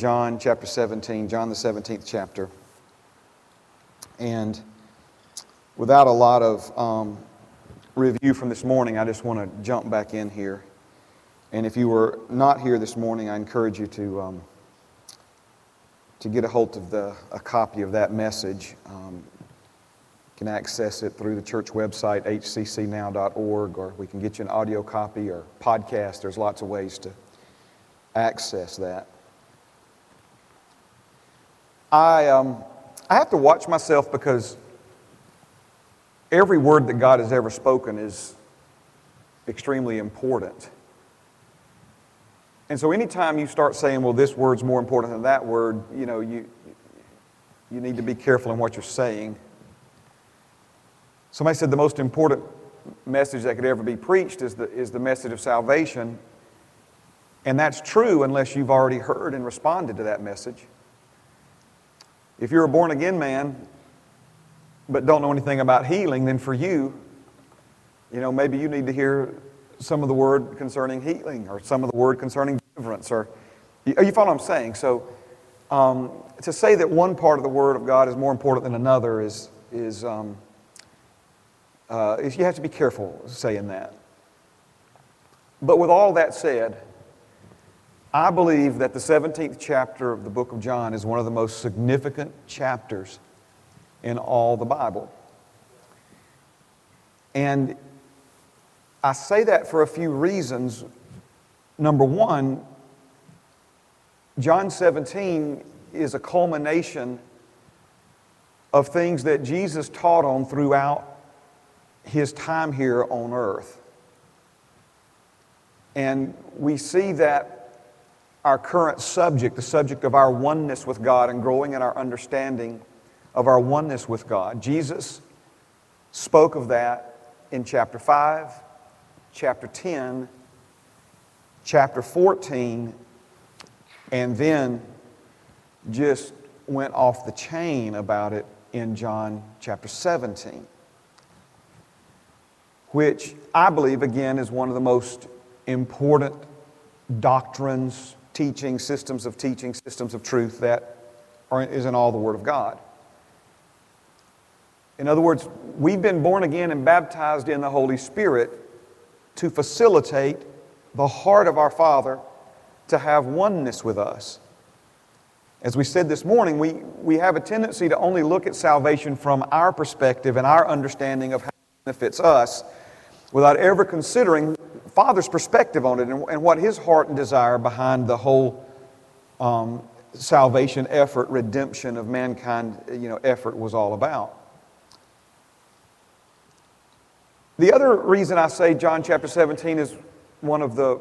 John chapter 17, John the 17th chapter. And without a lot of um, review from this morning, I just want to jump back in here. And if you were not here this morning, I encourage you to, um, to get a hold of the, a copy of that message. Um, you can access it through the church website, hccnow.org, or we can get you an audio copy or podcast. There's lots of ways to access that. I, um, I have to watch myself because every word that God has ever spoken is extremely important. And so anytime you start saying, well, this word's more important than that word, you know, you, you need to be careful in what you're saying. Somebody said the most important message that could ever be preached is the, is the message of salvation. And that's true unless you've already heard and responded to that message. If you're a born again man but don't know anything about healing, then for you, you know, maybe you need to hear some of the word concerning healing or some of the word concerning deliverance. Or, you, you follow what I'm saying? So, um, to say that one part of the Word of God is more important than another is, is, um, uh, is you have to be careful saying that. But with all that said, I believe that the 17th chapter of the book of John is one of the most significant chapters in all the Bible. And I say that for a few reasons. Number one, John 17 is a culmination of things that Jesus taught on throughout his time here on earth. And we see that our current subject, the subject of our oneness with God and growing in our understanding of our oneness with God. Jesus spoke of that in chapter 5, chapter 10, chapter 14, and then just went off the chain about it in John chapter 17, which I believe, again, is one of the most important doctrines teaching, systems of teaching, systems of truth that are, is in all the Word of God. In other words, we've been born again and baptized in the Holy Spirit to facilitate the heart of our Father to have oneness with us. As we said this morning, we, we have a tendency to only look at salvation from our perspective and our understanding of how it benefits us without ever considering Father's perspective on it and, and what his heart and desire behind the whole um, salvation effort, redemption of mankind, you know, effort was all about. The other reason I say John chapter 17 is one of the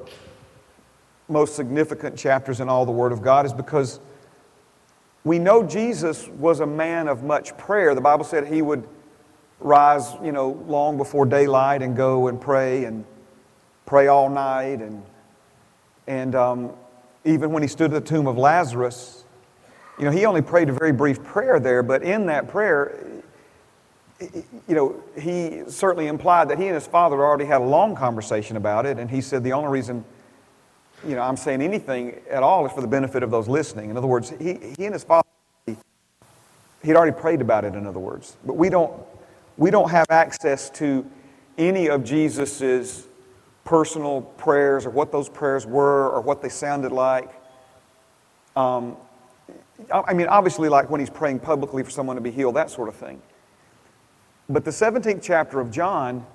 most significant chapters in all the Word of God is because we know Jesus was a man of much prayer. The Bible said he would rise, you know, long before daylight and go and pray and pray all night. And, and um, even when he stood at the tomb of Lazarus, you know, he only prayed a very brief prayer there, but in that prayer, you know, he certainly implied that he and his father already had a long conversation about it, and he said the only reason, you know, I'm saying anything at all is for the benefit of those listening. In other words, he, he and his father, he'd already prayed about it, in other words. But we don't, we don't have access to any of Jesus's personal prayers or what those prayers were or what they sounded like. Um, I mean, obviously, like when he's praying publicly for someone to be healed, that sort of thing. But the 17th chapter of John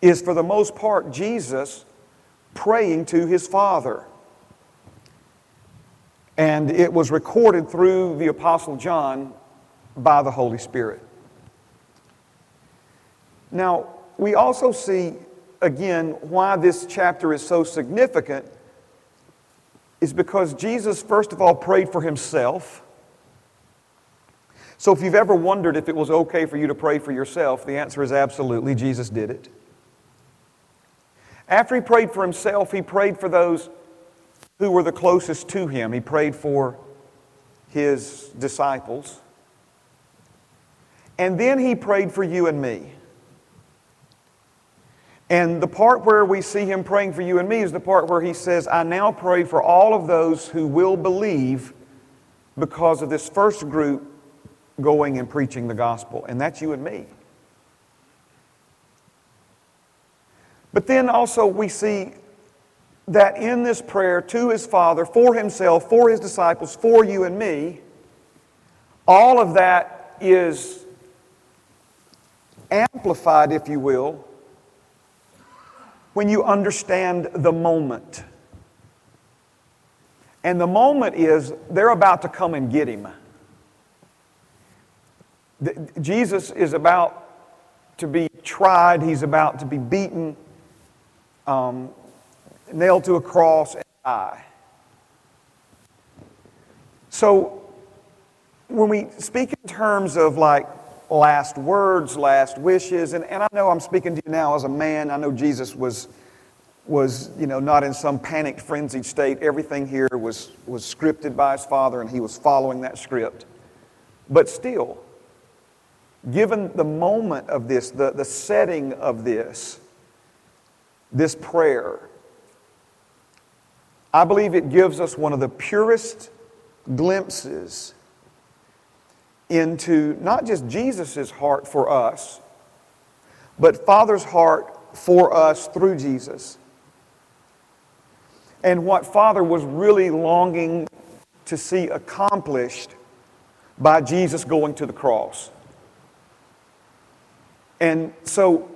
is, for the most part, Jesus praying to his Father. And it was recorded through the Apostle John by the Holy Spirit. Now, we also see again why this chapter is so significant is because Jesus, first of all, prayed for himself. So if you've ever wondered if it was okay for you to pray for yourself, the answer is absolutely. Jesus did it. After he prayed for himself, he prayed for those who were the closest to him. He prayed for his disciples. And then he prayed for you and me. And the part where we see him praying for you and me is the part where he says, I now pray for all of those who will believe because of this first group going and preaching the gospel. And that's you and me. But then also we see that in this prayer to his Father, for himself, for his disciples, for you and me, all of that is amplified, if you will, when you understand the moment. And the moment is they're about to come and get him. Jesus is about to be tried, he's about to be beaten, um, nailed to a cross, and die. So, when we speak in terms of like last words, last wishes. And, and I know I'm speaking to you now as a man. I know Jesus was, was you know, not in some panicked, frenzied state. Everything here was, was scripted by his Father, and he was following that script. But still, given the moment of this, the, the setting of this, this prayer, I believe it gives us one of the purest glimpses into not just Jesus' heart for us, but Father's heart for us through Jesus. And what Father was really longing to see accomplished by Jesus going to the cross. And so,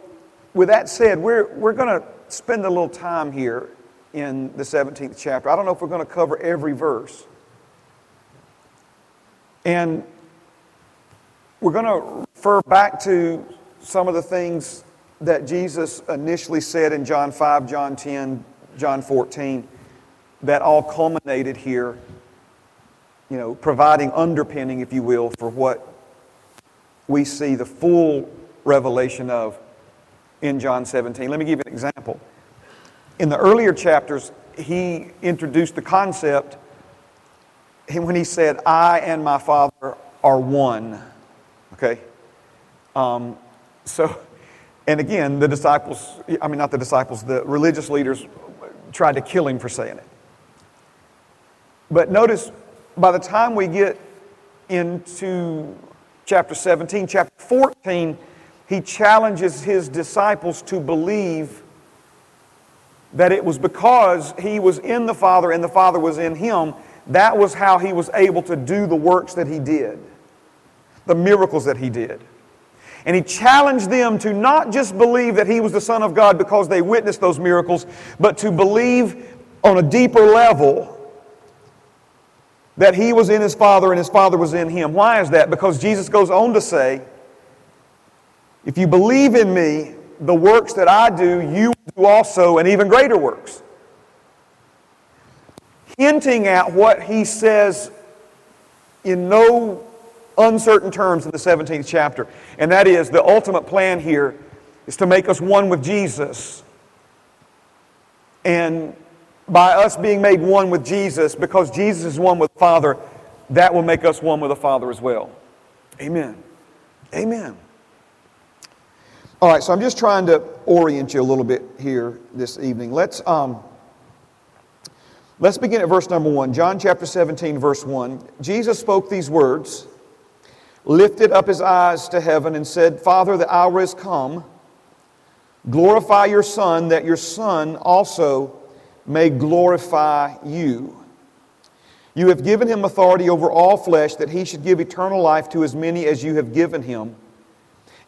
with that said, we're, we're going to spend a little time here in the 17th chapter. I don't know if we're going to cover every verse. And we're going to refer back to some of the things that Jesus initially said in John 5, John 10, John 14, that all culminated here, you know, providing underpinning, if you will, for what we see the full revelation of in John 17. Let me give you an example. In the earlier chapters, he introduced the concept when he said, I and my Father are one. Okay? Um, so, and again, the disciples, I mean, not the disciples, the religious leaders tried to kill him for saying it. But notice, by the time we get into chapter 17, chapter 14, he challenges his disciples to believe that it was because he was in the Father and the Father was in him. That was how he was able to do the works that he did the miracles that he did. And he challenged them to not just believe that he was the Son of God because they witnessed those miracles, but to believe on a deeper level that he was in his Father and his Father was in him. Why is that? Because Jesus goes on to say, If you believe in me, the works that I do, you do also, and even greater works. Hinting at what he says in no uncertain terms in the 17th chapter. And that is the ultimate plan here is to make us one with Jesus. And by us being made one with Jesus, because Jesus is one with the Father, that will make us one with the Father as well. Amen. Amen. All right, so I'm just trying to orient you a little bit here this evening. Let's, um, let's begin at verse number one. John chapter 17, verse 1. Jesus spoke these words lifted up his eyes to heaven and said, Father, the hour is come. Glorify your Son, that your Son also may glorify you. You have given him authority over all flesh, that he should give eternal life to as many as you have given him.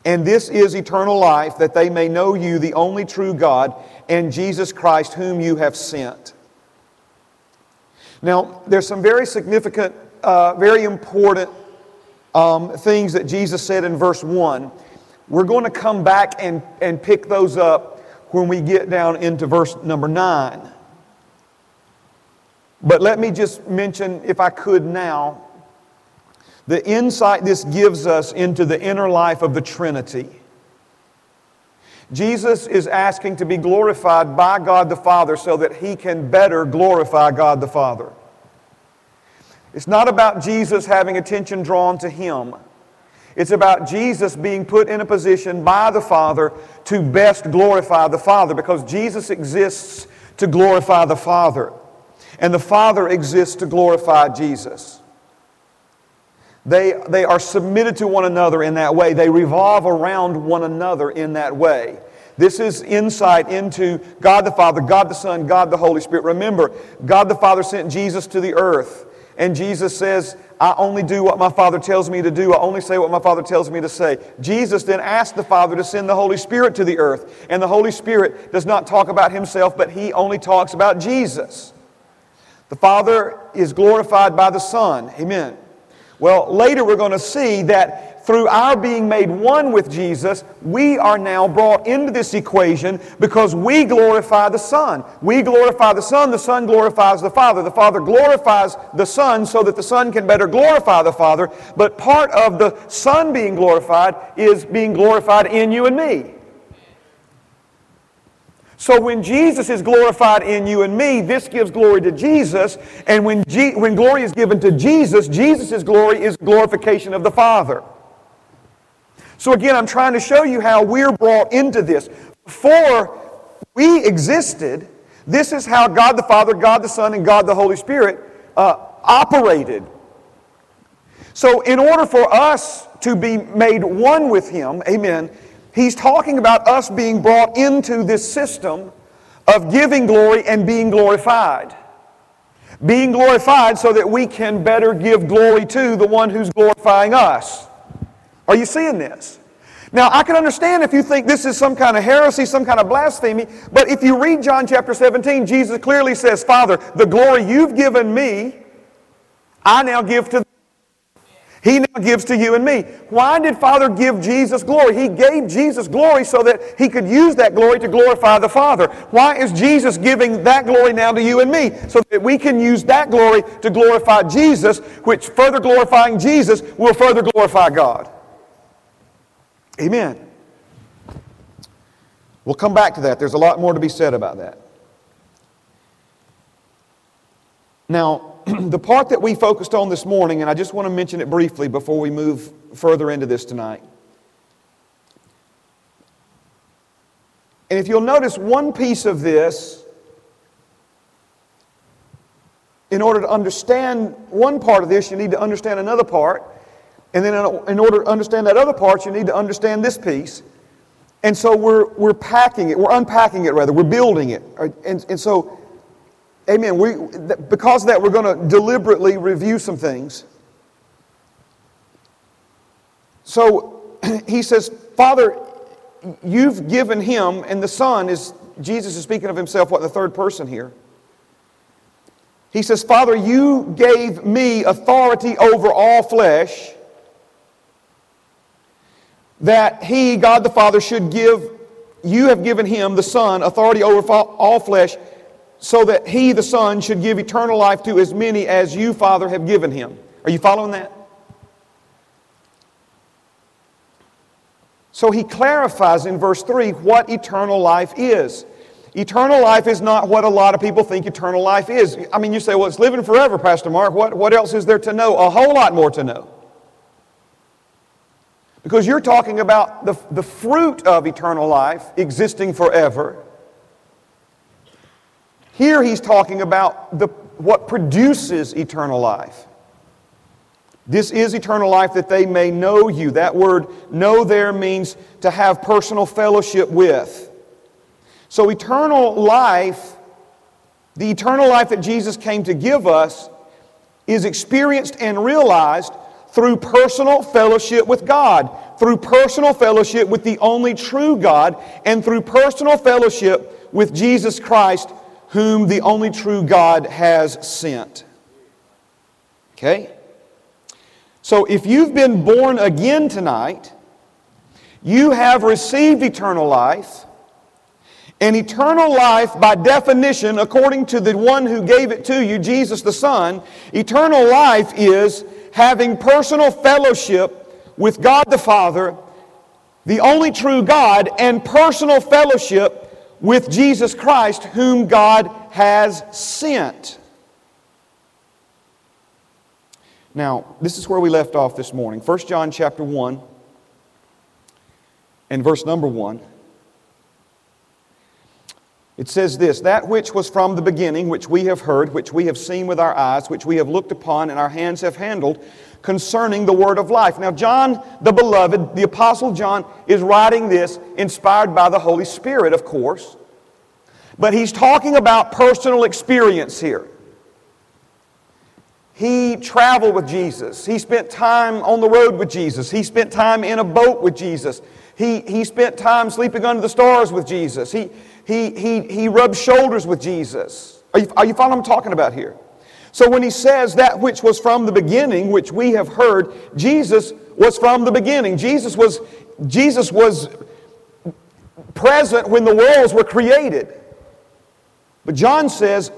And this is eternal life, that they may know you, the only true God, and Jesus Christ, whom you have sent. Now, there's some very significant, uh, very important um, things that Jesus said in verse 1. We're going to come back and, and pick those up when we get down into verse number 9. But let me just mention, if I could now, the insight this gives us into the inner life of the Trinity. Jesus is asking to be glorified by God the Father so that he can better glorify God the Father. It's not about Jesus having attention drawn to him. It's about Jesus being put in a position by the Father to best glorify the Father because Jesus exists to glorify the Father. And the Father exists to glorify Jesus. They, they are submitted to one another in that way. They revolve around one another in that way. This is insight into God the Father, God the Son, God the Holy Spirit. Remember, God the Father sent Jesus to the earth. And Jesus says, I only do what my Father tells me to do. I only say what my Father tells me to say. Jesus then asked the Father to send the Holy Spirit to the earth. And the Holy Spirit does not talk about himself, but he only talks about Jesus. The Father is glorified by the Son. Amen. Well, later we're going to see that through our being made one with Jesus, we are now brought into this equation because we glorify the Son. We glorify the Son, the Son glorifies the Father. The Father glorifies the Son so that the Son can better glorify the Father. But part of the Son being glorified is being glorified in you and me. So when Jesus is glorified in you and me, this gives glory to Jesus. And when, G- when glory is given to Jesus, Jesus' glory is glorification of the Father. So again, I'm trying to show you how we're brought into this. Before we existed, this is how God the Father, God the Son, and God the Holy Spirit uh, operated. So, in order for us to be made one with Him, amen, He's talking about us being brought into this system of giving glory and being glorified. Being glorified so that we can better give glory to the one who's glorifying us. Are you seeing this? Now, I can understand if you think this is some kind of heresy, some kind of blasphemy, but if you read John chapter 17, Jesus clearly says, Father, the glory you've given me, I now give to he now gives to you and me. Why did Father give Jesus glory? He gave Jesus glory so that he could use that glory to glorify the Father. Why is Jesus giving that glory now to you and me? So that we can use that glory to glorify Jesus, which further glorifying Jesus will further glorify God. Amen. We'll come back to that. There's a lot more to be said about that. Now, the part that we focused on this morning, and I just want to mention it briefly before we move further into this tonight. And if you'll notice one piece of this, in order to understand one part of this, you need to understand another part. And then in order to understand that other part, you need to understand this piece. And so we're, we're packing it, we're unpacking it rather, we're building it. Uh, and, and so, amen, we, because of that, we're going to deliberately review some things. So he says, Father, you've given him, and the Son is, Jesus is speaking of himself, what, the third person here. He says, Father, you gave me authority over all flesh that he, God the Father, should give, you have given him, the Son, authority over all flesh, so that he, the Son, should give eternal life to as many as you, Father, have given him. Are you following that? So he clarifies in verse 3 what eternal life is. Eternal life is not what a lot of people think eternal life is. I mean, you say, well, it's living forever, Pastor Mark. What, what else is there to know? A whole lot more to know. Because you're talking about the, the fruit of eternal life existing forever. Here he's talking about the, what produces eternal life. This is eternal life that they may know you. That word know there means to have personal fellowship with. So, eternal life, the eternal life that Jesus came to give us, is experienced and realized through personal fellowship with God, through personal fellowship with the only true God, and through personal fellowship with Jesus Christ, whom the only true God has sent. Okay? So if you've been born again tonight, you have received eternal life. And eternal life, by definition, according to the one who gave it to you, Jesus the Son, eternal life is having personal fellowship with God the Father, the only true God, and personal fellowship with Jesus Christ, whom God has sent. Now, this is where we left off this morning. 1 John chapter 1 and verse number 1. It says this That which was from the beginning, which we have heard, which we have seen with our eyes, which we have looked upon, and our hands have handled, concerning the word of life. Now, John, the beloved, the Apostle John, is writing this inspired by the Holy Spirit, of course. But he's talking about personal experience here. He traveled with Jesus. He spent time on the road with Jesus. He spent time in a boat with Jesus. He, he spent time sleeping under the stars with Jesus. He, he, he, he rubbed shoulders with Jesus. Are you, are you following what I'm talking about here? So when he says that which was from the beginning, which we have heard, Jesus was from the beginning. Jesus was, Jesus was present when the worlds were created. But John says,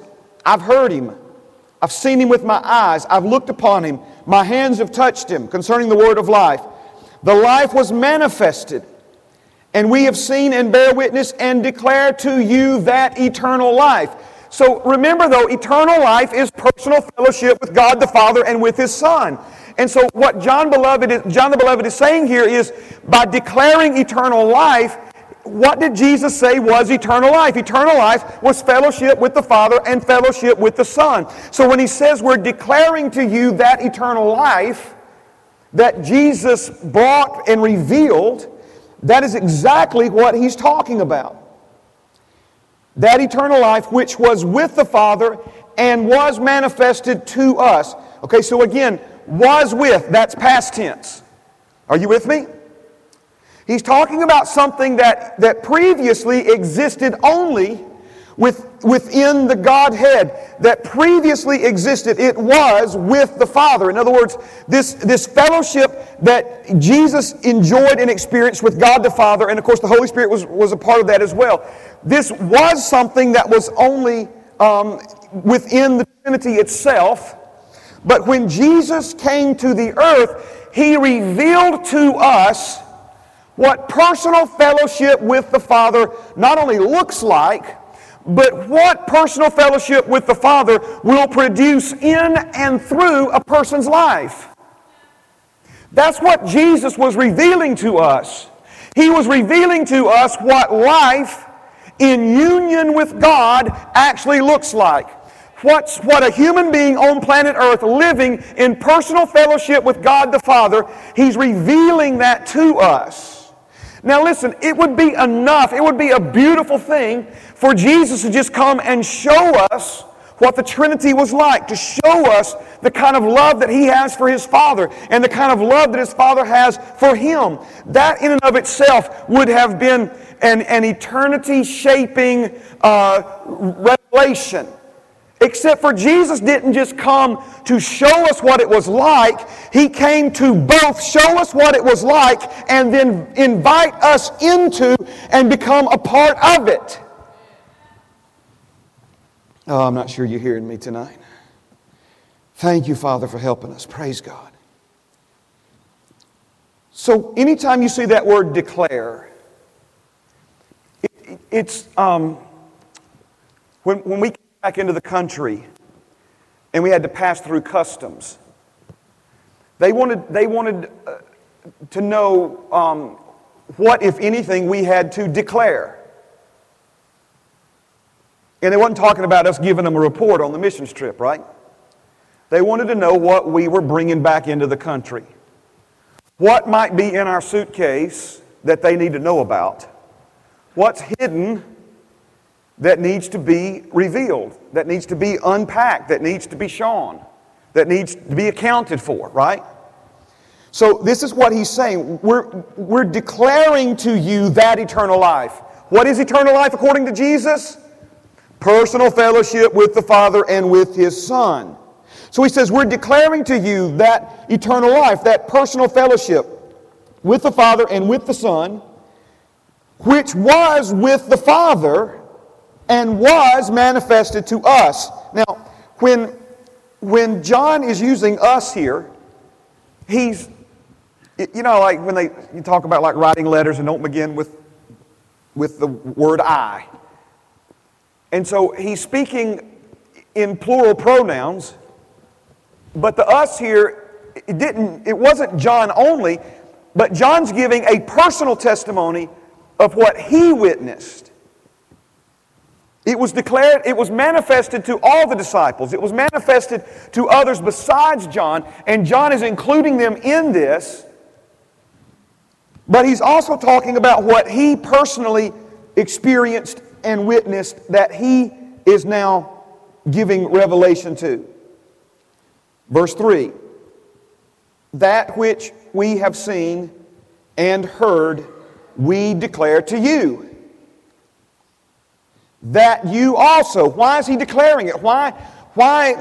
I've heard him. I've seen him with my eyes. I've looked upon him. My hands have touched him concerning the word of life. The life was manifested, and we have seen and bear witness and declare to you that eternal life. So remember, though, eternal life is personal fellowship with God the Father and with His Son. And so, what John, beloved is, John the Beloved is saying here is by declaring eternal life, what did Jesus say was eternal life? Eternal life was fellowship with the Father and fellowship with the Son. So when he says we're declaring to you that eternal life that Jesus brought and revealed, that is exactly what he's talking about. That eternal life which was with the Father and was manifested to us. Okay, so again, was with, that's past tense. Are you with me? He's talking about something that, that previously existed only with, within the Godhead, that previously existed. It was with the Father. In other words, this, this fellowship that Jesus enjoyed and experienced with God the Father, and of course the Holy Spirit was, was a part of that as well. This was something that was only um, within the Trinity itself. But when Jesus came to the earth, He revealed to us what personal fellowship with the Father not only looks like, but what personal fellowship with the Father will produce in and through a person's life. That's what Jesus was revealing to us. He was revealing to us what life in union with God actually looks like. What's, what a human being on planet Earth living in personal fellowship with God the Father, He's revealing that to us. Now, listen, it would be enough, it would be a beautiful thing for Jesus to just come and show us what the Trinity was like, to show us the kind of love that He has for His Father and the kind of love that His Father has for Him. That, in and of itself, would have been an, an eternity shaping uh, revelation. Except for Jesus didn't just come to show us what it was like, He came to both show us what it was like and then invite us into and become a part of it. Oh, I'm not sure you're hearing me tonight. Thank you, Father, for helping us. Praise God. So, anytime you see that word declare, it, it's um, when, when we back into the country and we had to pass through customs. They wanted, they wanted uh, to know um, what, if anything, we had to declare. And they wasn't talking about us giving them a report on the missions trip, right? They wanted to know what we were bringing back into the country. What might be in our suitcase that they need to know about? What's hidden that needs to be revealed, that needs to be unpacked, that needs to be shown, that needs to be accounted for, right? So, this is what he's saying. We're, we're declaring to you that eternal life. What is eternal life according to Jesus? Personal fellowship with the Father and with His Son. So he says, We're declaring to you that eternal life, that personal fellowship with the Father and with the Son, which was with the Father and was manifested to us. Now, when, when John is using us here, he's, you know, like when they you talk about like writing letters and don't begin with, with the word I. And so he's speaking in plural pronouns, but the us here it didn't, it wasn't John only, but John's giving a personal testimony of what he witnessed. It was declared, it was manifested to all the disciples. It was manifested to others besides John, and John is including them in this. But he's also talking about what he personally experienced and witnessed that he is now giving revelation to. Verse 3 That which we have seen and heard, we declare to you that you also. Why is he declaring it? Why, why,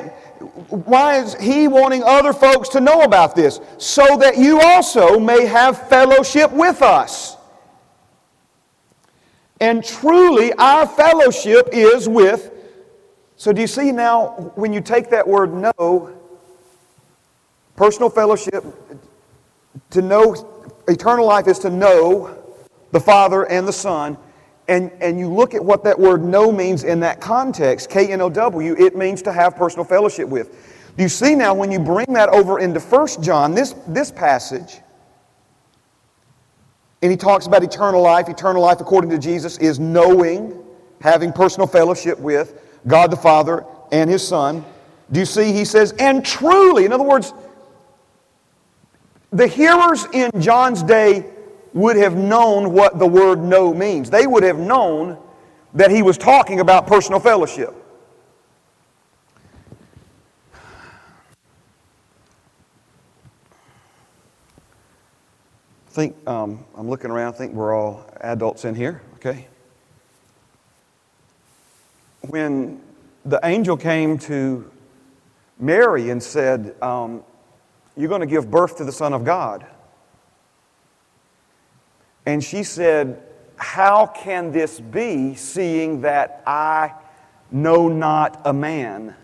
why is he wanting other folks to know about this? So that you also may have fellowship with us. And truly, our fellowship is with. So, do you see now when you take that word know, personal fellowship, to know eternal life is to know the Father and the Son and, and you look at what that word know means in that context, K N O W, it means to have personal fellowship with. You see now when you bring that over into 1 John, this, this passage, and he talks about eternal life. Eternal life, according to Jesus, is knowing, having personal fellowship with God the Father and His Son. Do you see? He says, and truly, in other words, the hearers in John's day would have known what the word know means. They would have known that he was talking about personal fellowship. I think um, I'm looking around, I think we're all adults in here, okay? When the angel came to Mary and said, um, You're going to give birth to the Son of God. And she said, How can this be, seeing that I know not a man?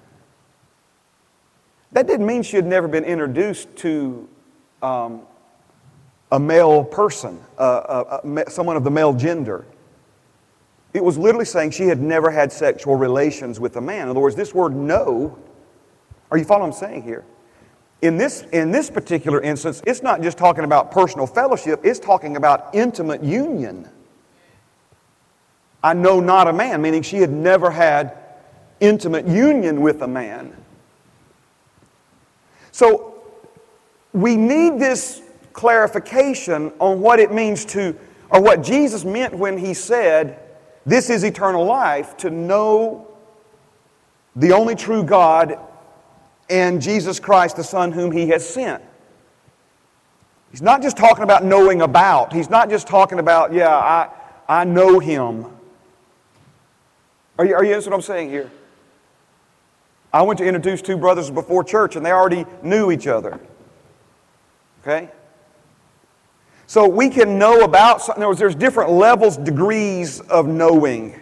That didn't mean she had never been introduced to um, a male person, uh, uh, someone of the male gender. It was literally saying she had never had sexual relations with a man. In other words, this word know, are you following what I'm saying here? In this, in this particular instance, it's not just talking about personal fellowship, it's talking about intimate union. I know not a man, meaning she had never had intimate union with a man. So we need this clarification on what it means to, or what Jesus meant when he said, This is eternal life, to know the only true God and Jesus Christ, the Son whom He has sent. He's not just talking about knowing about. He's not just talking about, yeah, I, I know Him. Are you, are you what I'm saying here? I went to introduce two brothers before church and they already knew each other. Okay? So we can know about, in other words, there's different levels, degrees of knowing.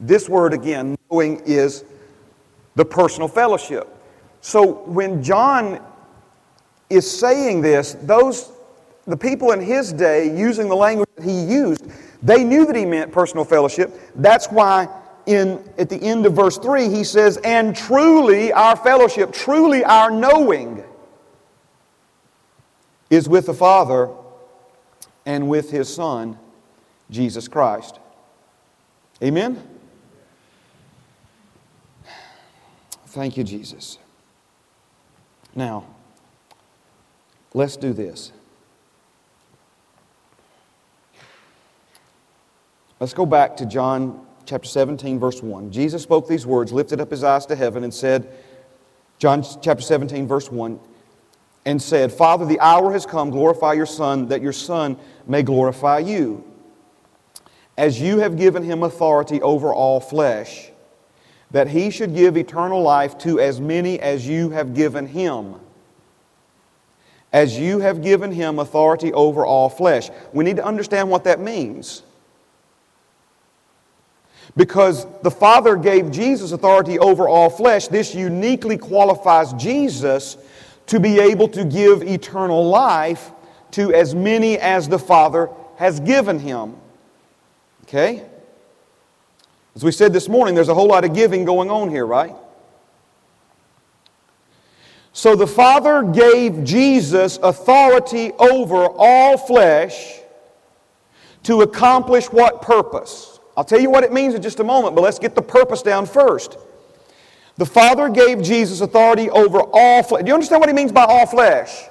This word again, knowing, is the personal fellowship. So when John is saying this, those the people in his day using the language that he used, they knew that he meant personal fellowship. That's why in at the end of verse 3 he says, "And truly our fellowship, truly our knowing is with the Father and with his Son, Jesus Christ." Amen. Thank you, Jesus. Now, let's do this. Let's go back to John chapter 17, verse 1. Jesus spoke these words, lifted up his eyes to heaven, and said, John chapter 17, verse 1, and said, Father, the hour has come, glorify your Son, that your Son may glorify you. As you have given him authority over all flesh that he should give eternal life to as many as you have given him. As you have given him authority over all flesh. We need to understand what that means. Because the Father gave Jesus authority over all flesh, this uniquely qualifies Jesus to be able to give eternal life to as many as the Father has given him. Okay? As we said this morning, there's a whole lot of giving going on here, right? So the Father gave Jesus authority over all flesh to accomplish what purpose? I'll tell you what it means in just a moment, but let's get the purpose down first. The Father gave Jesus authority over all flesh. Do you understand what he means by all flesh?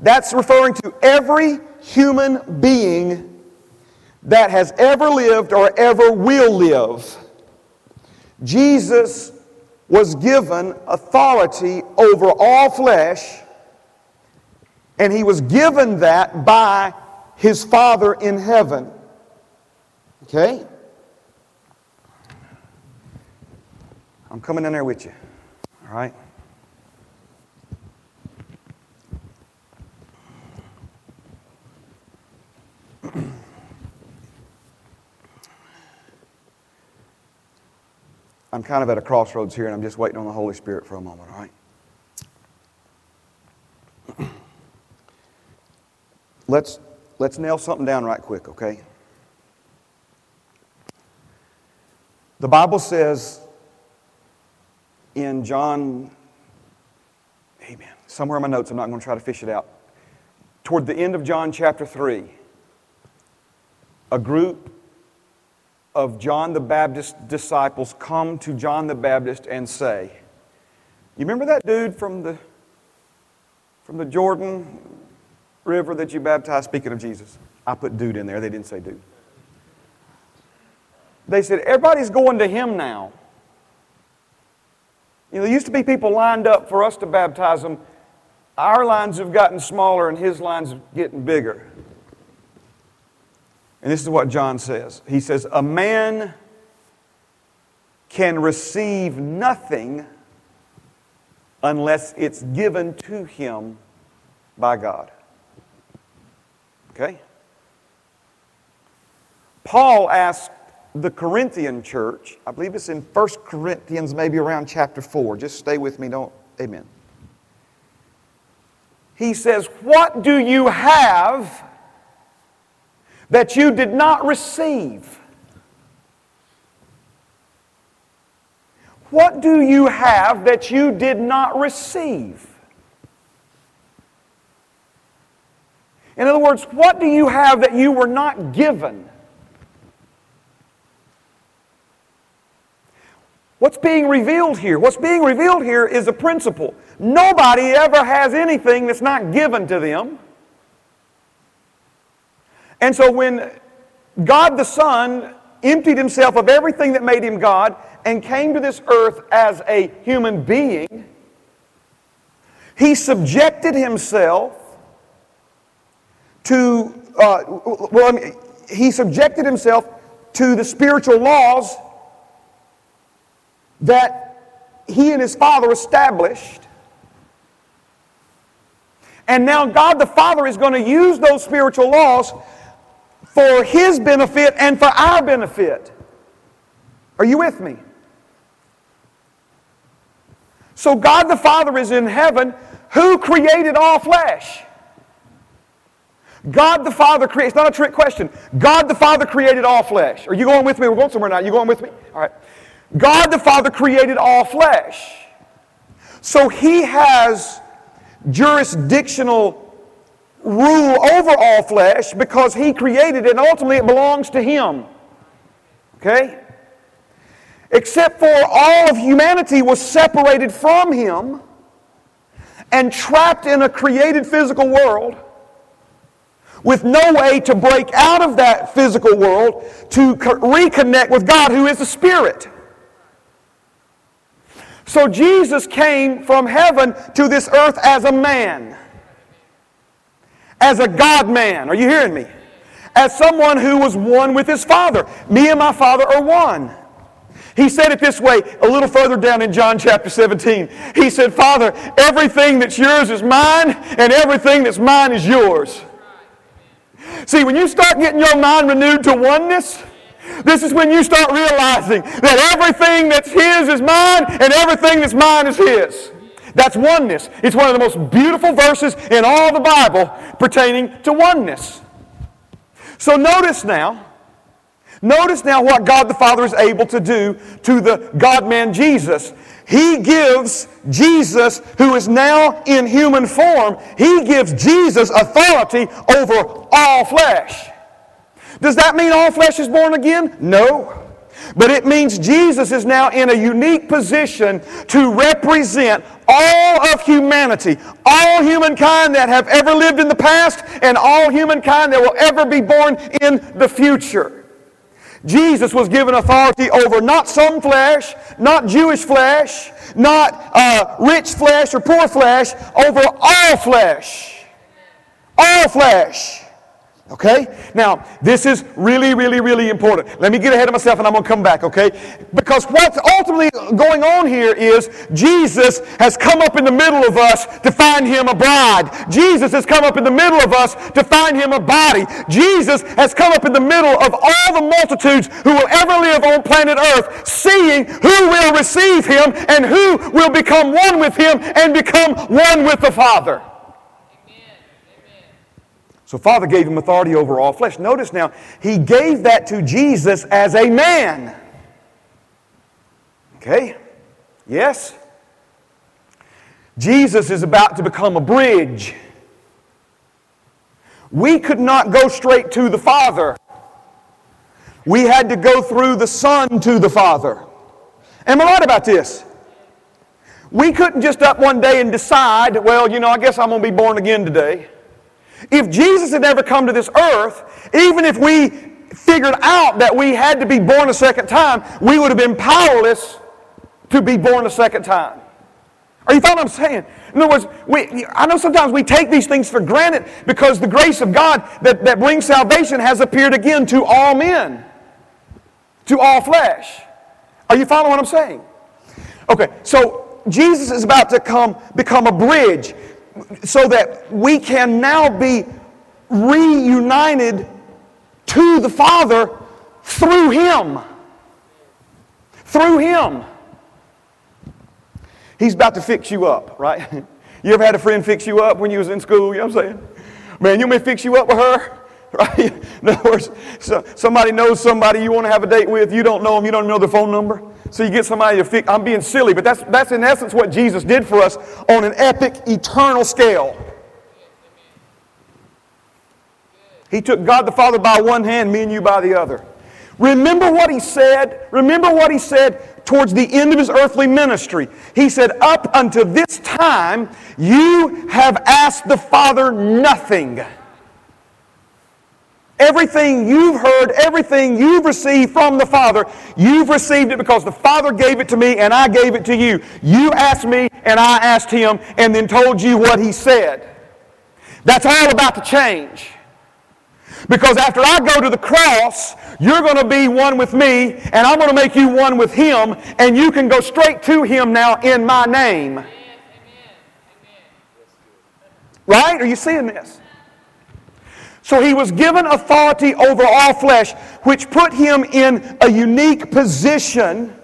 That's referring to every human being that has ever lived or ever will live. Jesus was given authority over all flesh, and he was given that by his Father in heaven. Okay? I'm coming in there with you. All right? I'm kind of at a crossroads here and I'm just waiting on the Holy Spirit for a moment, all right? let's, let's nail something down right quick, okay? The Bible says in John, amen, somewhere in my notes, I'm not going to try to fish it out. Toward the end of John chapter 3, a group of John the Baptist disciples come to John the Baptist and say, You remember that dude from the, from the Jordan River that you baptized? Speaking of Jesus, I put dude in there. They didn't say dude. They said, Everybody's going to him now. You know, there used to be people lined up for us to baptize them. Our lines have gotten smaller and his lines are getting bigger. And this is what John says He says, A man can receive nothing unless it's given to him by God. Okay? Paul asked the Corinthian church, I believe it's in 1 Corinthians, maybe around chapter 4. Just stay with me, don't, amen. He says, What do you have that you did not receive? What do you have that you did not receive? In other words, what do you have that you were not given? What's being revealed here? What's being revealed here is a principle. Nobody ever has anything that's not given to them. And so when God the Son emptied himself of everything that made him God and came to this earth as a human being, he subjected himself to, uh, well, I mean, he subjected himself to the spiritual laws that he and his father established. And now God the Father is going to use those spiritual laws for his benefit and for our benefit. Are you with me? So God the Father is in heaven. Who created all flesh? God the Father created, it's not a trick question. God the Father created all flesh. Are you going with me? We're going somewhere now. You going with me? All right. God the Father created all flesh. So he has jurisdictional rule over all flesh because he created it and ultimately it belongs to him. Okay? Except for all of humanity was separated from him and trapped in a created physical world with no way to break out of that physical world to reconnect with God, who is the Spirit. So Jesus came from heaven to this earth as a man as a God man. Are you hearing me? As someone who was one with his Father. Me and my Father are one. He said it this way a little further down in John chapter 17. He said, Father, everything that's yours is mine, and everything that's mine is yours. See, when you start getting your mind renewed to oneness, this is when you start realizing that everything that's His is mine, and everything that's mine is His. That's oneness. It's one of the most beautiful verses in all the Bible pertaining to oneness. So notice now, notice now what God the Father is able to do to the God man Jesus. He gives Jesus, who is now in human form, he gives Jesus authority over all flesh. Does that mean all flesh is born again? No. But it means Jesus is now in a unique position to represent all of humanity, all humankind that have ever lived in the past, and all humankind that will ever be born in the future. Jesus was given authority over not some flesh, not Jewish flesh, not uh, rich flesh or poor flesh, over all flesh. All flesh. Okay? Now, this is really, really, really important. Let me get ahead of myself and I'm going to come back, okay? Because what's ultimately going on here is Jesus has come up in the middle of us to find him a bride. Jesus has come up in the middle of us to find him a body. Jesus has come up in the middle of all the multitudes who will ever live on planet Earth, seeing who will receive him and who will become one with him and become one with the Father. So Father gave him authority over all flesh. Notice now, he gave that to Jesus as a man. Okay? Yes? Jesus is about to become a bridge. We could not go straight to the Father. We had to go through the Son to the Father. Am I right about this? We couldn't just up one day and decide, well, you know, I guess I'm going to be born again today. If Jesus had never come to this earth, even if we figured out that we had to be born a second time, we would have been powerless to be born a second time. Are you following what I'm saying? In other words, we, I know sometimes we take these things for granted because the grace of God that, that brings salvation has appeared again to all men, to all flesh. Are you following what I'm saying? Okay, so Jesus is about to come become a bridge so that we can now be reunited to the Father through Him. Through Him. He's about to fix you up, right? You ever had a friend fix you up when you was in school? You know what I'm saying? Man, you may fix you up with her? Right? In other words, so somebody knows somebody you want to have a date with, you don't know them, you don't know their phone number. So you get somebody to fix, I'm being silly, but that's, that's in essence what Jesus did for us on an epic, eternal scale. He took God the Father by one hand, me and you by the other. Remember what he said? Remember what he said towards the end of his earthly ministry. He said, Up unto this time, you have asked the Father nothing. Everything you've heard, everything you've received from the Father, you've received it because the Father gave it to me and I gave it to you. You asked me and I asked him and then told you what he said. That's all about to change. Because after I go to the cross, you're going to be one with me and I'm going to make you one with him and you can go straight to him now in my name. Right? Are you seeing this? So he was given authority over all flesh, which put him in a unique position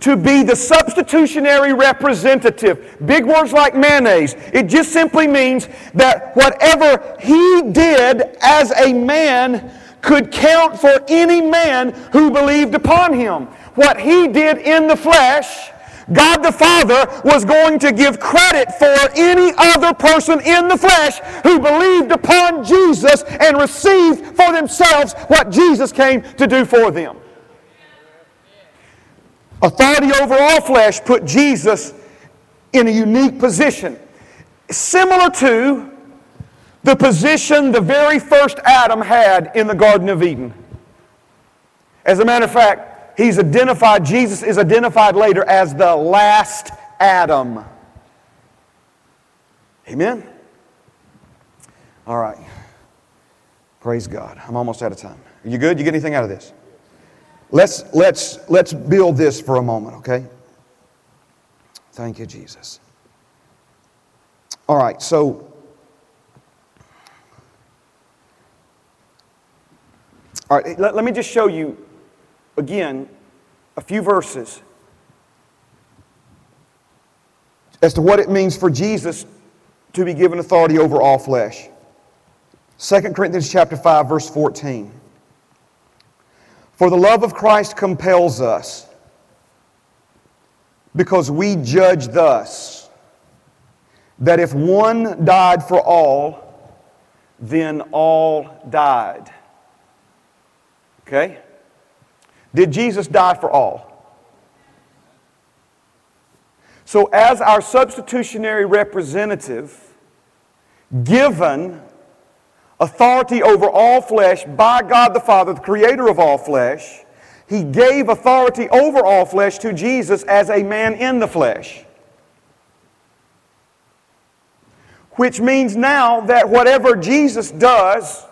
to be the substitutionary representative. Big words like mayonnaise. It just simply means that whatever he did as a man could count for any man who believed upon him. What he did in the flesh God the Father was going to give credit for any other person in the flesh who believed upon Jesus and received for themselves what Jesus came to do for them. Authority over all flesh put Jesus in a unique position, similar to the position the very first Adam had in the Garden of Eden. As a matter of fact, He's identified, Jesus is identified later as the last Adam. Amen? All right. Praise God. I'm almost out of time. Are you good? You get anything out of this? Let's, let's, let's build this for a moment, okay? Thank you, Jesus. All right, so all right, let, let me just show you again a few verses as to what it means for Jesus to be given authority over all flesh. 2 Corinthians chapter 5 verse 14. For the love of Christ compels us, Because we judge thus that if one died for all, then all died. Okay? Did Jesus die for all? So, as our substitutionary representative, given authority over all flesh by God the Father, the creator of all flesh, he gave authority over all flesh to Jesus as a man in the flesh. Which means now that whatever Jesus does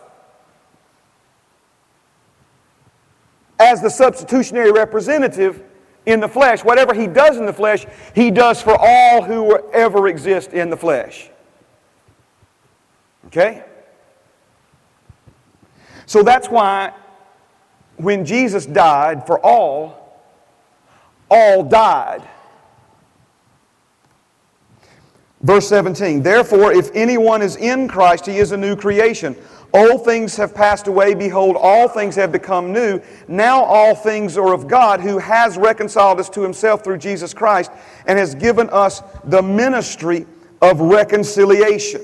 as the substitutionary representative in the flesh. Whatever he does in the flesh, he does for all who ever exist in the flesh. Okay? So that's why when Jesus died for all, all died. Verse 17, therefore, if anyone is in Christ, he is a new creation. Old things have passed away. Behold, all things have become new. Now all things are of God, who has reconciled us to himself through Jesus Christ and has given us the ministry of reconciliation.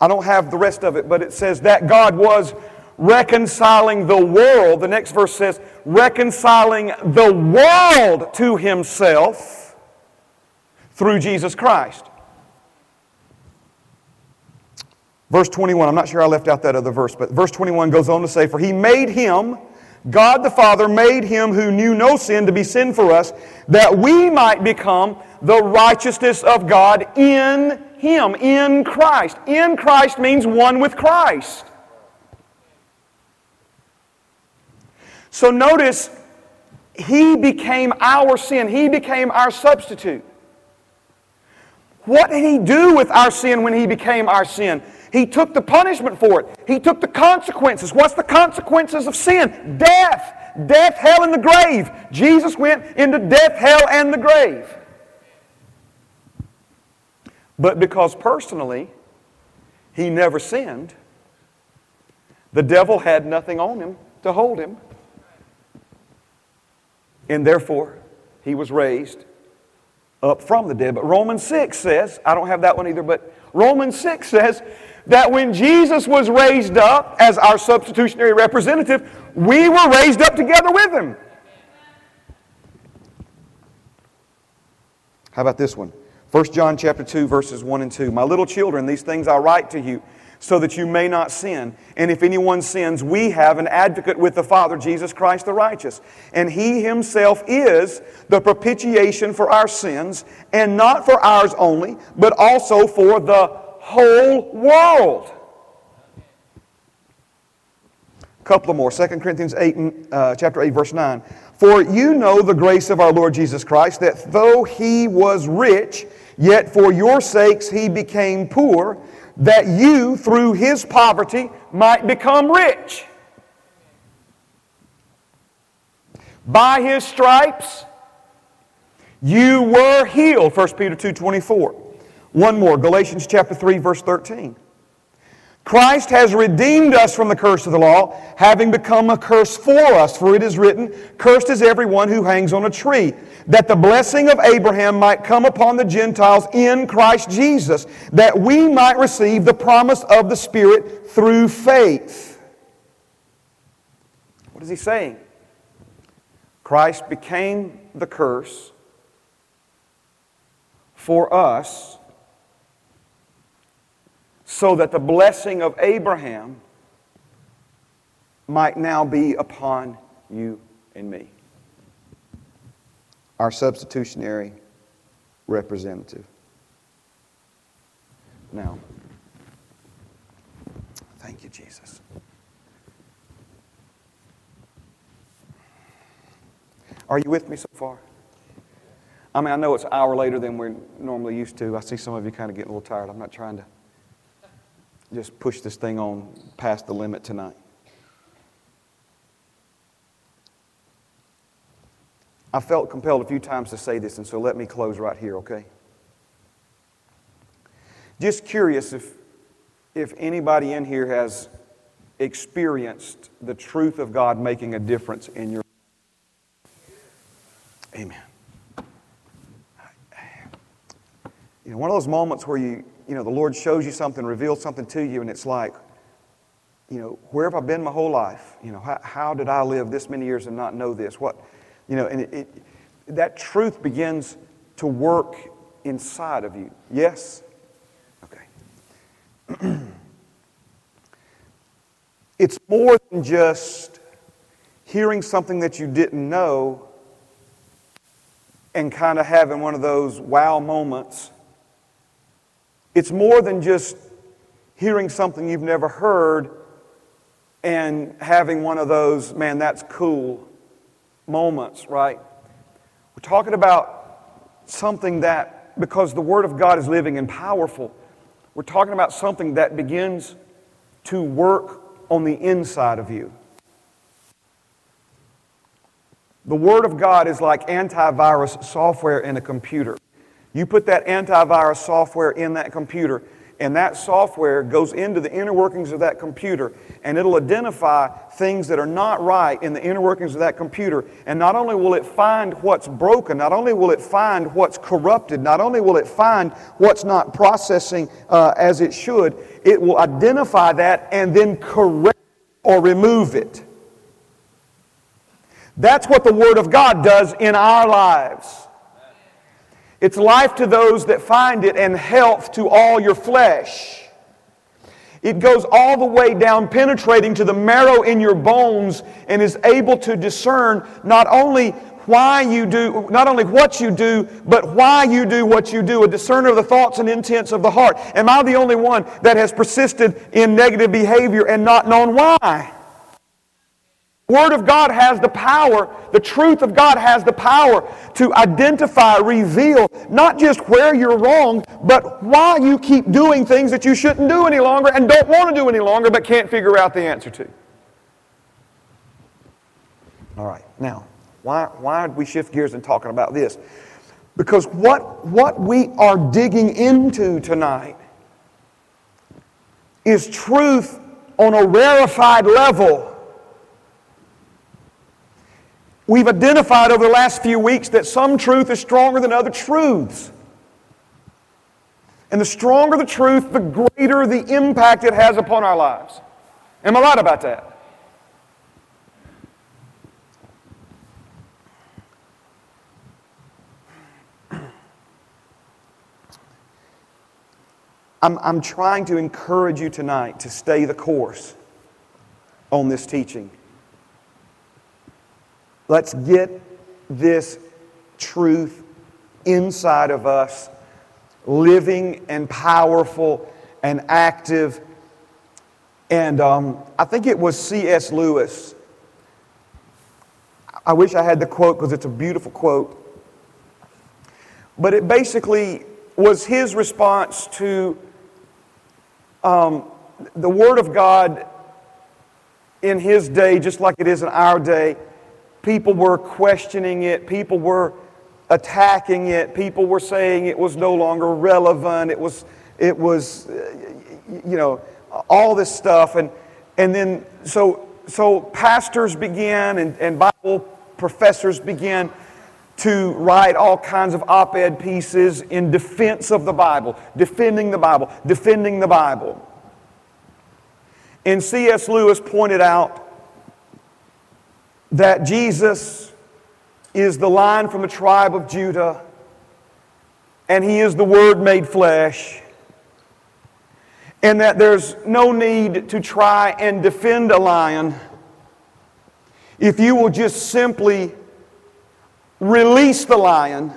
I don't have the rest of it, but it says that God was reconciling the world. The next verse says, reconciling the world to himself through Jesus Christ. Verse 21, I'm not sure I left out that other verse, but verse 21 goes on to say, For he made him, God the Father made him who knew no sin to be sin for us, that we might become the righteousness of God in him, in Christ. In Christ means one with Christ. So notice, he became our sin, he became our substitute. What did he do with our sin when he became our sin? He took the punishment for it. He took the consequences. What's the consequences of sin? Death. Death, hell, and the grave. Jesus went into death, hell, and the grave. But because personally, he never sinned, the devil had nothing on him to hold him. And therefore, he was raised up from the dead. But Romans 6 says, I don't have that one either, but Romans 6 says that when Jesus was raised up as our substitutionary representative, we were raised up together with him. How about this one? 1 John chapter 2 verses 1 and 2. My little children, these things I write to you so that you may not sin. And if anyone sins, we have an advocate with the Father, Jesus Christ the righteous. And he himself is the propitiation for our sins, and not for ours only, but also for the whole world. A couple of more. 2 Corinthians 8, uh, chapter 8, verse 9. For you know the grace of our Lord Jesus Christ, that though he was rich, yet for your sakes he became poor, that you, through his poverty, might become rich. By his stripes, you were healed. 1 Peter 2.24. One more, Galatians chapter 3, verse 13. Christ has redeemed us from the curse of the law, having become a curse for us. For it is written, Cursed is everyone who hangs on a tree, that the blessing of Abraham might come upon the Gentiles in Christ Jesus, that we might receive the promise of the Spirit through faith. What is he saying? Christ became the curse for us so that the blessing of Abraham might now be upon you and me. Our substitutionary representative. Now, thank you, Jesus. Are you with me so far? I mean, I know it's an hour later than we're normally used to. I see some of you kind of getting a little tired. I'm not trying to just push this thing on past the limit tonight. I felt compelled a few times to say this, and so let me close right here, okay? Just curious if, if anybody in here has experienced the truth of God making a difference in your life. Amen. You know, one of those moments where you, you know, the Lord shows you something, reveals something to you, and it's like, you know, where have I been my whole life? You know, how, how did I live this many years and not know this? What, you know, and it, it, that truth begins to work inside of you. Yes? Okay. it's more than just hearing something that you didn't know and kind of having one of those wow moments. It's more than just hearing something you've never heard and having one of those, man, that's cool moments, right? We're talking about something that, because the Word of God is living and powerful, we're talking about something that begins to work on the inside of you. The Word of God is like antivirus software in a computer. You put that antivirus software in that computer, and that software goes into the inner workings of that computer, and it'll identify things that are not right in the inner workings of that computer. And not only will it find what's broken, not only will it find what's corrupted, not only will it find what's not processing uh, as it should, it will identify that and then correct or remove it. That's what the Word of God does in our lives. It's life to those that find it and health to all your flesh. It goes all the way down, penetrating to the marrow in your bones, and is able to discern not only why you do, not only what you do, but why you do what you do, a discerner of the thoughts and intents of the heart. Am I the only one that has persisted in negative behavior and not known why? Word of God has the power, the truth of God has the power to identify, reveal not just where you're wrong, but why you keep doing things that you shouldn't do any longer and don't want to do any longer but can't figure out the answer to. All right, now, why, why did we shift gears in talking about this? Because what, what we are digging into tonight is truth on a rarefied level We've identified over the last few weeks that some truth is stronger than other truths. And the stronger the truth, the greater the impact it has upon our lives. Am I right about that? I'm, I'm trying to encourage you tonight to stay the course on this teaching. Let's get this truth inside of us, living and powerful and active. And um, I think it was C.S. Lewis. I wish I had the quote because it's a beautiful quote. But it basically was his response to um, the Word of God in his day, just like it is in our day. People were questioning it. People were attacking it. People were saying it was no longer relevant. It was, it was uh, you know, all this stuff. And, and then, so, so pastors began and, and Bible professors began to write all kinds of op ed pieces in defense of the Bible, defending the Bible, defending the Bible. And C.S. Lewis pointed out that Jesus is the lion from the tribe of Judah, and he is the Word made flesh, and that there's no need to try and defend a lion if you will just simply release the lion,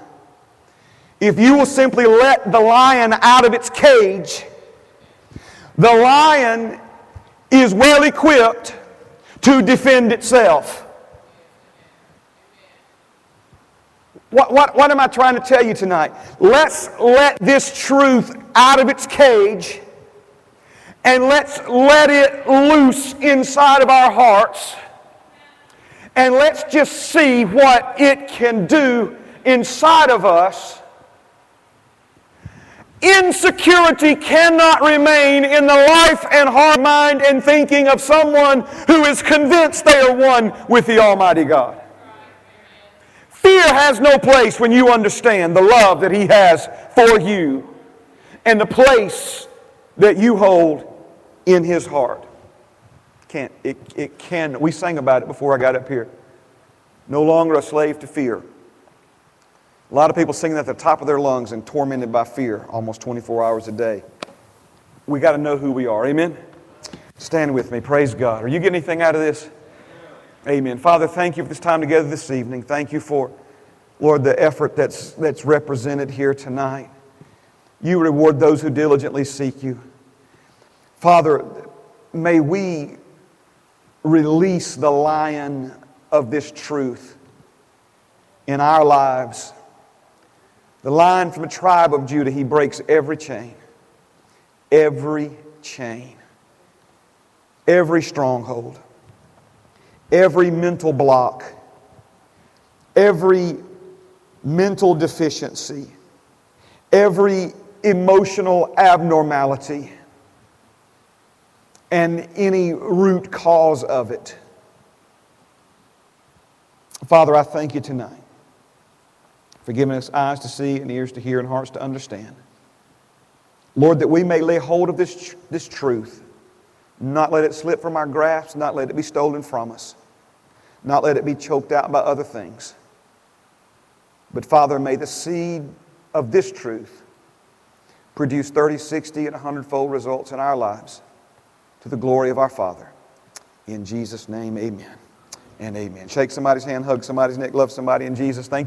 if you will simply let the lion out of its cage, the lion is well equipped to defend itself. What, what, what am I trying to tell you tonight? Let's let this truth out of its cage and let's let it loose inside of our hearts and let's just see what it can do inside of us. Insecurity cannot remain in the life and heart, mind, and thinking of someone who is convinced they are one with the Almighty God. Fear has no place when you understand the love that He has for you. and the place that you hold in his heart. Can't, it, it can, we sang about it before I got up here. No longer a slave to fear. A lot of people singing at the top of their lungs and tormented by fear almost 24 hours a day. We got to know who we are. Amen? Stand with me. Praise God. Are you getting anything out of this? Amen. Father, thank you for this time together this evening. Thank you for, Lord, the effort that's, that's represented here tonight. You reward those who diligently seek you. Father, may we release the lion of this truth in our lives. The lion from the tribe of Judah, he breaks every chain, every chain, every stronghold, every mental block, every mental deficiency, every emotional abnormality, and any root cause of it. Father, I thank you tonight for giving us eyes to see and ears to hear and hearts to understand. Lord, that we may lay hold of this, this truth, not let it slip from our grasp, not let it be stolen from us, not let it be choked out by other things. But Father, may the seed of this truth produce 30, 60, and 100 fold results in our lives to the glory of our Father. In Jesus' name, amen and amen. Shake somebody's hand, hug somebody's neck, love somebody in Jesus. Thank.